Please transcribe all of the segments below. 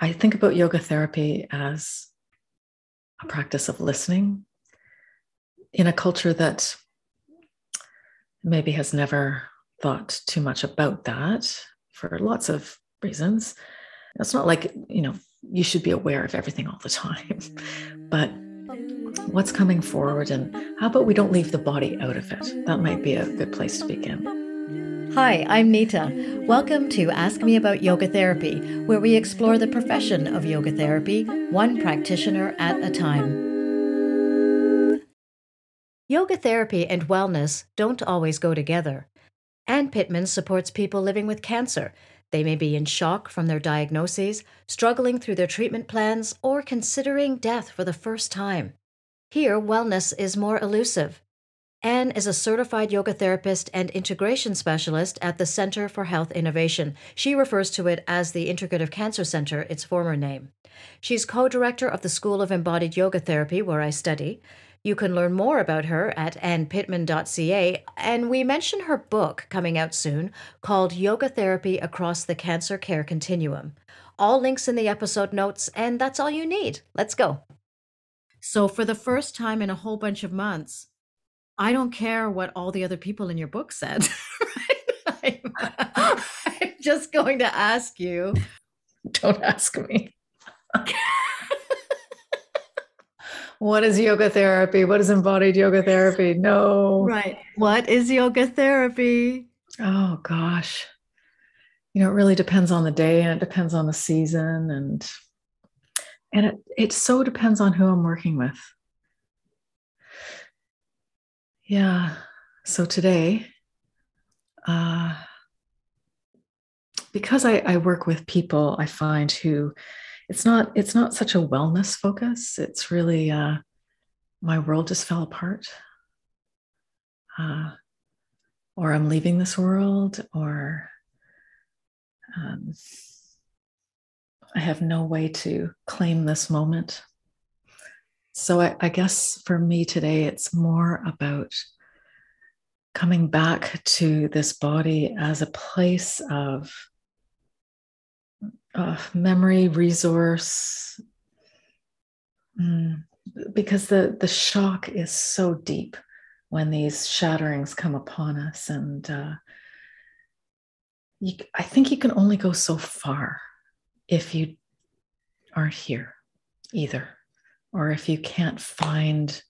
I think about yoga therapy as a practice of listening in a culture that maybe has never thought too much about that for lots of reasons. It's not like, you know, you should be aware of everything all the time, but what's coming forward and how about we don't leave the body out of it? That might be a good place to begin. Hi, I'm Nita. Welcome to Ask Me About Yoga Therapy, where we explore the profession of yoga therapy, one practitioner at a time. Yoga therapy and wellness don't always go together. Anne Pitman supports people living with cancer. They may be in shock from their diagnoses, struggling through their treatment plans, or considering death for the first time. Here, wellness is more elusive. Anne is a certified yoga therapist and integration specialist at the Center for Health Innovation. She refers to it as the Integrative Cancer Center, its former name. She's co director of the School of Embodied Yoga Therapy, where I study. You can learn more about her at annepitman.ca, and we mention her book coming out soon called Yoga Therapy Across the Cancer Care Continuum. All links in the episode notes, and that's all you need. Let's go. So, for the first time in a whole bunch of months, I don't care what all the other people in your book said. right? I'm, I'm just going to ask you. Don't ask me. what is yoga therapy? What is embodied yoga therapy? No. Right. What is yoga therapy? Oh gosh. You know, it really depends on the day and it depends on the season and and it it so depends on who I'm working with. Yeah. So today, uh, because I, I work with people, I find who it's not it's not such a wellness focus. It's really uh, my world just fell apart. Uh, or i'm leaving this world or um, i have no way to claim this moment so I, I guess for me today it's more about coming back to this body as a place of memory resource. Mm, because the the shock is so deep when these shatterings come upon us and uh, you, i think you can only go so far if you aren't here either or if you can't find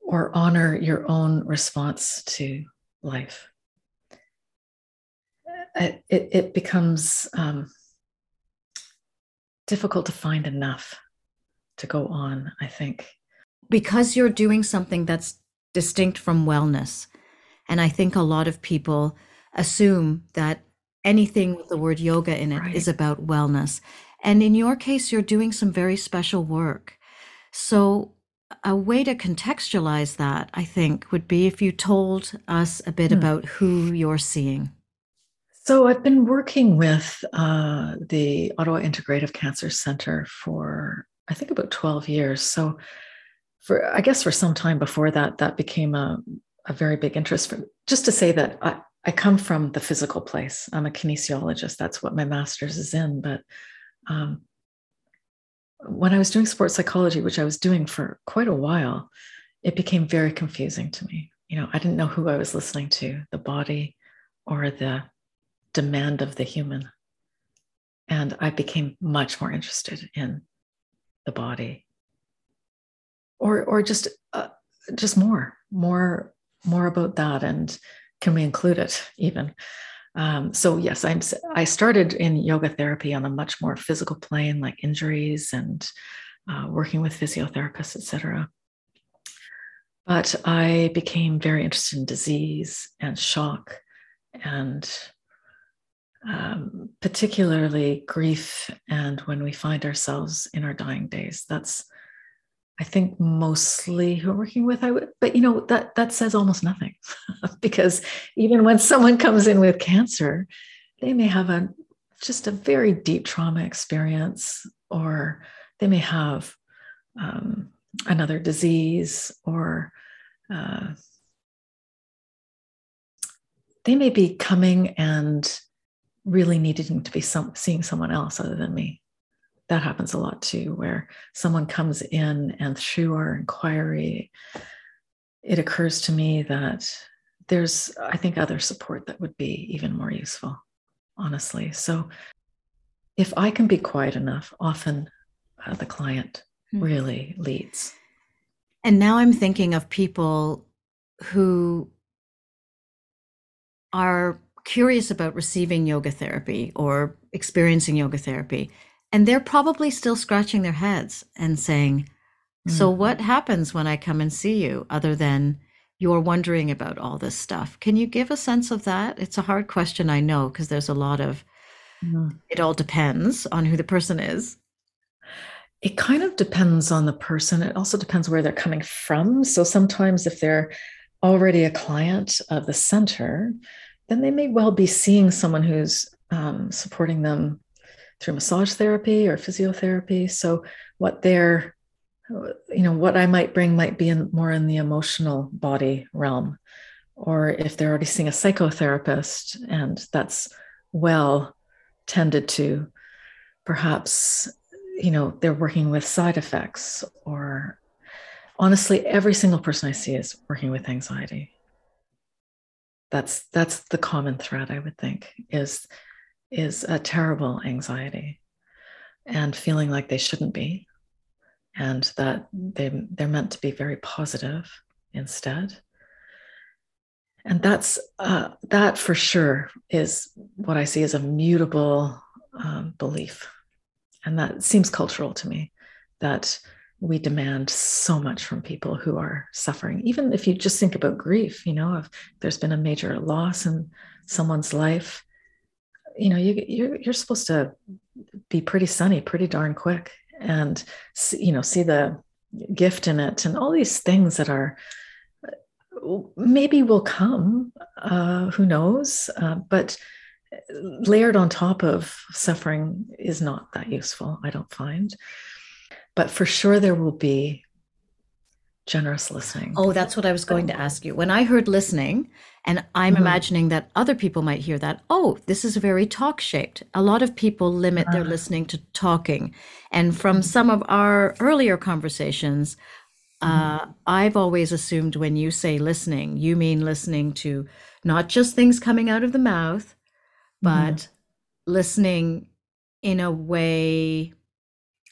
or honor your own response to life it, it becomes um, difficult to find enough to go on, I think. Because you're doing something that's distinct from wellness. And I think a lot of people assume that anything with the word yoga in it right. is about wellness. And in your case, you're doing some very special work. So, a way to contextualize that, I think, would be if you told us a bit hmm. about who you're seeing. So I've been working with uh, the Ottawa Integrative Cancer Center for I think about 12 years. So for I guess for some time before that, that became a, a very big interest for me. just to say that I, I come from the physical place. I'm a kinesiologist. That's what my master's is in. But um, when I was doing sports psychology, which I was doing for quite a while, it became very confusing to me. You know, I didn't know who I was listening to, the body or the demand of the human. And I became much more interested in the body, or or just uh, just more, more, more about that, and can we include it even? Um, so yes, I'm. I started in yoga therapy on a much more physical plane, like injuries and uh, working with physiotherapists, etc. But I became very interested in disease and shock and um, particularly grief and when we find ourselves in our dying days. That's, I think, mostly who I'm working with. I would, but you know that that says almost nothing, because even when someone comes in with cancer, they may have a just a very deep trauma experience, or they may have um, another disease, or uh, they may be coming and really needing to be some, seeing someone else other than me. That happens a lot too, where someone comes in and through our inquiry, it occurs to me that there's, I think, other support that would be even more useful, honestly. So if I can be quiet enough, often uh, the client mm-hmm. really leads. And now I'm thinking of people who are curious about receiving yoga therapy or experiencing yoga therapy, and they're probably still scratching their heads and saying, So, mm-hmm. what happens when I come and see you other than you're wondering about all this stuff? Can you give a sense of that? It's a hard question, I know, because there's a lot of mm-hmm. it all depends on who the person is. It kind of depends on the person. It also depends where they're coming from. So sometimes, if they're already a client of the center, then they may well be seeing someone who's um, supporting them through massage therapy or physiotherapy. So what they're, you know, what I might bring might be in more in the emotional body realm, or if they're already seeing a psychotherapist and that's well tended to, perhaps, you know, they're working with side effects or honestly every single person i see is working with anxiety that's that's the common thread i would think is is a terrible anxiety and feeling like they shouldn't be and that they they're meant to be very positive instead. And that's uh, that for sure is what i see as a mutable um, belief. And that seems cultural to me that we demand so much from people who are suffering. Even if you just think about grief you know if there's been a major loss in someone's life you know you you're, you're supposed to be pretty sunny pretty darn quick and see, you know see the gift in it and all these things that are maybe will come uh, who knows? Uh, but layered on top of suffering is not that useful i don't find. But for sure there will be generous listening. Oh, that's what I was going to ask you. When I heard listening, and I'm mm-hmm. imagining that other people might hear that, oh, this is very talk shaped. A lot of people limit uh their listening to talking. And from mm-hmm. some of our earlier conversations, uh, mm-hmm. I've always assumed when you say listening, you mean listening to not just things coming out of the mouth, but mm-hmm. listening in a way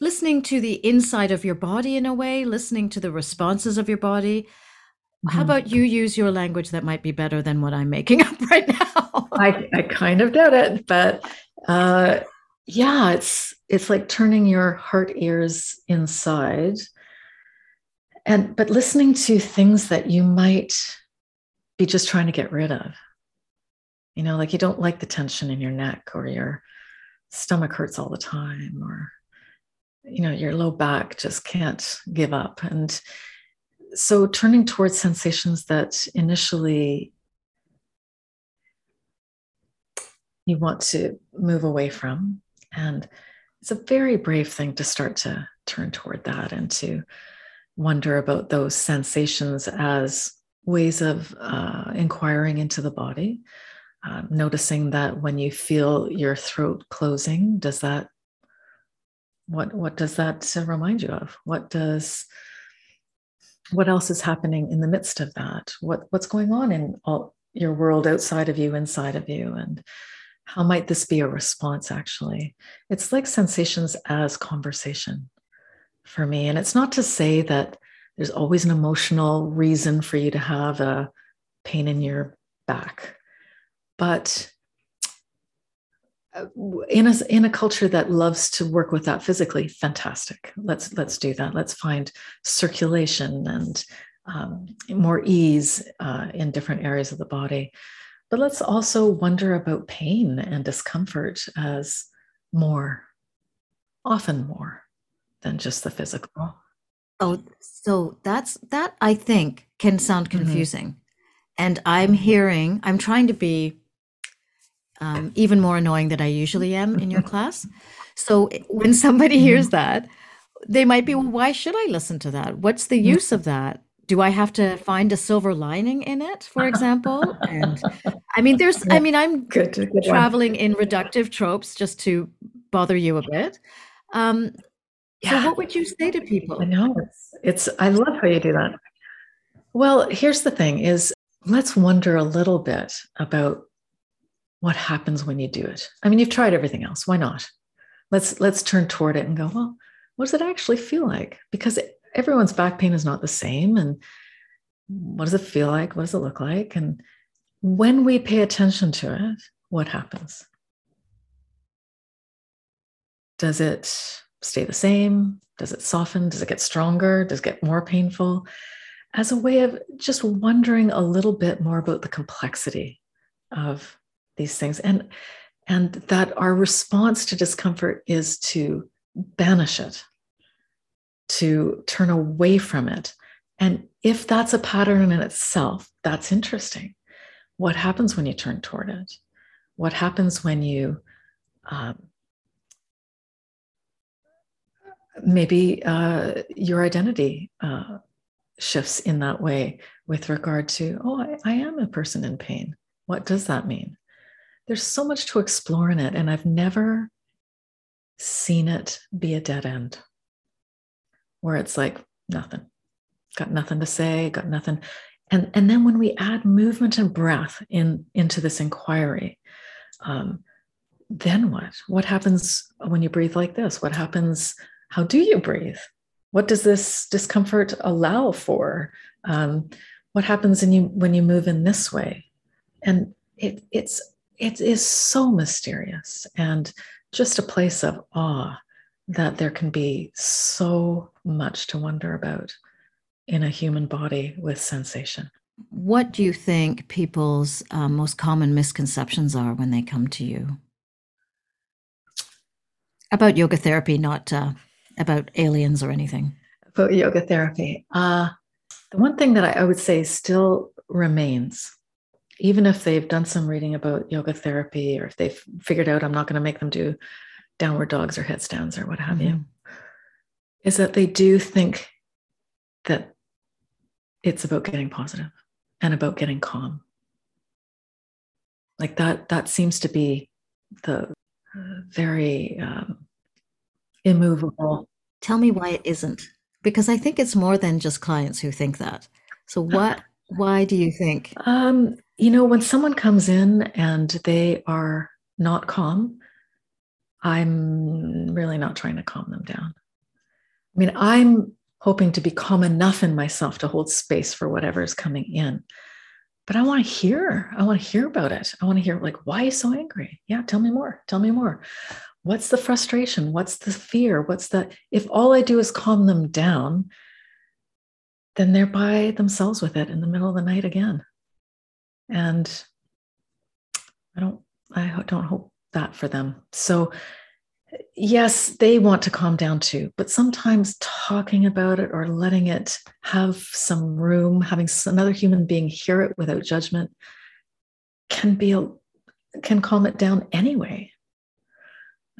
listening to the inside of your body in a way, listening to the responses of your body. Mm-hmm. How about you use your language that might be better than what I'm making up right now? I, I kind of did it, but uh, yeah, it's it's like turning your heart ears inside, and but listening to things that you might be just trying to get rid of. You know, like you don't like the tension in your neck, or your stomach hurts all the time, or you know your low back just can't give up. And so turning towards sensations that initially you want to move away from. And it's a very brave thing to start to turn toward that and to wonder about those sensations as ways of uh, inquiring into the body. Uh, noticing that when you feel your throat closing does that what what does that remind you of? What does what else is happening in the midst of that? What what's going on in all your world outside of you inside of you? And how might this be a response actually? It's like sensations as conversation for me. And it's not to say that there's always an emotional reason for you to have a pain in your back but in a in a culture that loves to work with that physically, fantastic. Let's let's do that. Let's find circulation and um, more ease uh, in different areas of the body. But let's also wonder about pain and discomfort as more, often more than just the physical. Oh, so that's that I think can sound mm-hmm. confusing. Mm-hmm. And I'm hearing, I'm trying to be um, even more annoying than I usually am in your class. So when somebody mm-hmm. hears that, they might be, well, why should I listen to that? What's the use of that? do I have to find a silver lining in it, for example? and I mean, there's, I mean, I'm good, good traveling one. in reductive tropes just to bother you a bit. Um, yeah. So, what would you say to people? I know it's, it's, I love how you do that. Well, here's the thing: is let's wonder a little bit about what happens when you do it. I mean, you've tried everything else. Why not? Let's let's turn toward it and go. Well, what does it actually feel like? Because everyone's back pain is not the same, and what does it feel like? What does it look like? And when we pay attention to it, what happens? Does it stay the same? Does it soften? Does it get stronger? Does it get more painful? As a way of just wondering a little bit more about the complexity of these things. And and that our response to discomfort is to banish it to turn away from it. And if that's a pattern in itself that's interesting. What happens when you turn toward it? What happens when you um, maybe uh, your identity uh, shifts in that way with regard to oh I, I am a person in pain. What does that mean there's so much to explore in it and i've never seen it be a dead end where it's like nothing got nothing to say got nothing. And and then when we add movement and breath in into this inquiry um, then what? What happens when you breathe like this? What happens? How do you breathe? What does this discomfort allow for? Um, what happens when you when you move in this way? And it, it's it is so mysterious and just a place of awe that there can be so much to wonder about in a human body with sensation. What do you think people's uh, most common misconceptions are when they come to you? About yoga therapy, not uh, about aliens or anything. About yoga therapy. Uh, the one thing that I, I would say still remains even if they've done some reading about yoga therapy or if they've figured out I'm not going to make them do downward dogs or headstands or what have mm-hmm. you, is that they do think that it's about getting positive and about getting calm. Like that, that seems to be the very um, immovable. Tell me why it isn't, because I think it's more than just clients who think that. So what? why do you think? Um, you know, when someone comes in and they are not calm, I'm really not trying to calm them down. I mean, I'm hoping to be calm enough in myself to hold space for whatever is coming in. But I want to hear. I want to hear about it. I want to hear, like, why are you so angry? Yeah, tell me more. Tell me more. What's the frustration? What's the fear? What's the, if all I do is calm them down, then they're by themselves with it in the middle of the night again and i don't i don't hope that for them. So yes they want to calm down too but sometimes talking about it or letting it have some room having another human being hear it without judgment can be a, can calm it down anyway.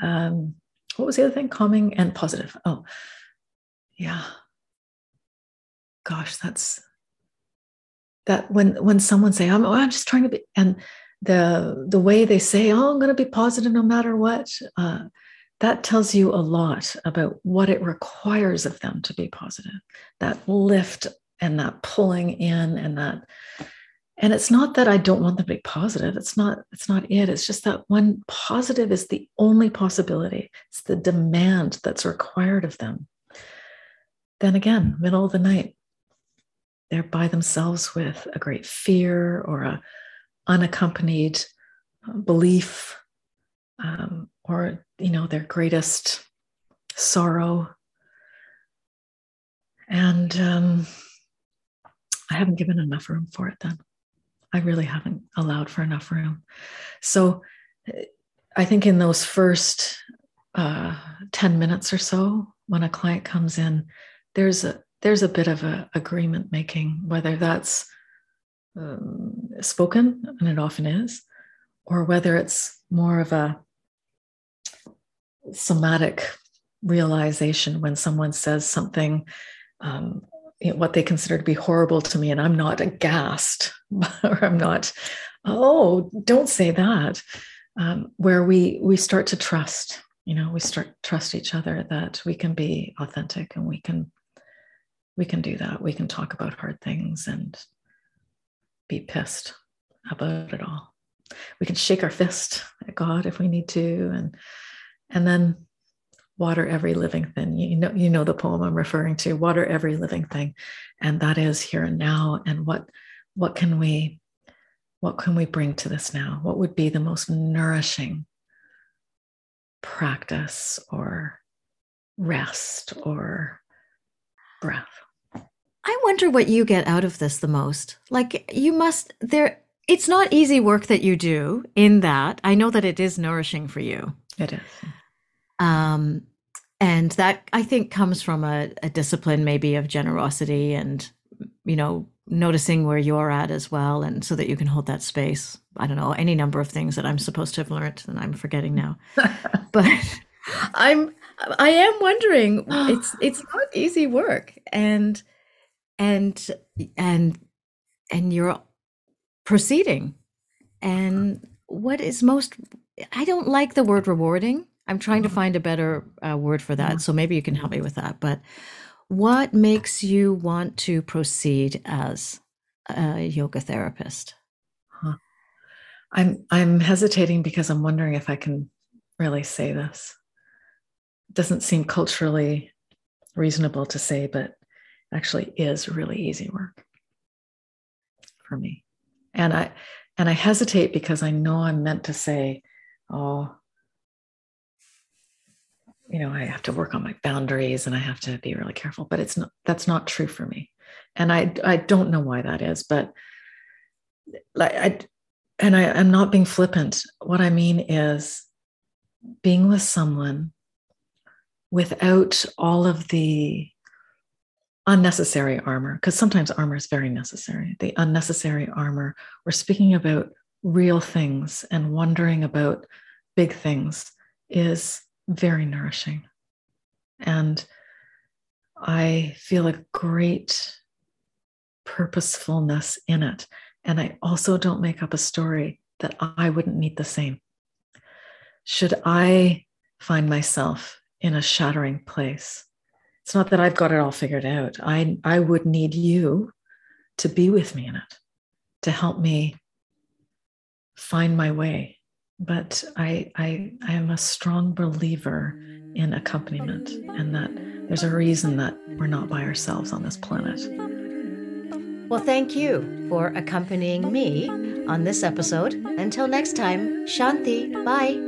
Um, what was the other thing? Calming and positive. Oh yeah. Gosh that's that when when someone say I'm, I'm just trying to be and the the way they say oh i'm going to be positive no matter what uh, that tells you a lot about what it requires of them to be positive. That lift and that pulling in and that and it's not that i don't want them to be positive. It's not it's not it. It's just that when positive is the only possibility it's the demand that's required of them then again middle of the night they're by themselves with a great fear or a unaccompanied uh, belief um, or you know their greatest sorrow. And um, i haven't given enough room for it then. I really haven't allowed for enough room. So i think in those first uh, 10 minutes or so when a client comes in there's a there's a bit of a agreement making, whether that's um, spoken, and it often is, or whether it's more of a somatic realization when someone says something um, you know, what they consider to be horrible to me and i'm not aghast or i'm not oh don't say that um, where we we start to trust you know we start trust each other that we can be authentic and we can we can do that. We can talk about hard things and be pissed about it all. We can shake our fist at god if we need to and and then water every living thing. You know you know the poem i'm referring to water every living thing. And that is here and now. And what what can we what can we bring to this now? What would be the most nourishing practice or rest or breath i wonder what you get out of this the most like you must there it's not easy work that you do in that i know that it is nourishing for you it is um, and that I think comes from a, a discipline maybe of generosity and, you know, noticing where you're at as well. And so that you can hold that space. I don't know, any number of things that I'm supposed to have learned and I'm forgetting now. but I'm, I am wondering, it's, it's not easy work. And, and, and, and you're proceeding. And what is most, I don't like the word rewarding I'm trying to mm-hmm. find a better uh, word for that. So maybe you can help me with that. But what makes you want to proceed as a yoga therapist? Huh. I'm I'm hesitating because I'm wondering if I can really say this. It doesn't seem culturally reasonable to say, but actually is really easy work for me. And I and I hesitate because I know I'm meant to say, oh, you know i have to work on my boundaries and i have to be really careful but it's not that's not true for me and i i don't know why that is but like i and i i'm not being flippant what i mean is being with someone without all of the unnecessary armor because sometimes armor is very necessary the unnecessary armor we're speaking about real things and wondering about big things is very nourishing. And I feel a great purposefulness in it. And I also don't make up a story that I wouldn't need the same. Should I find myself in a shattering place, it's not that I've got it all figured out. I, I would need you to be with me in it, to help me find my way but I, I I am a strong believer in accompaniment and that there's a reason that we're not by ourselves on this planet. Well, thank you for accompanying me on this episode. Until next time, Shanti. Bye.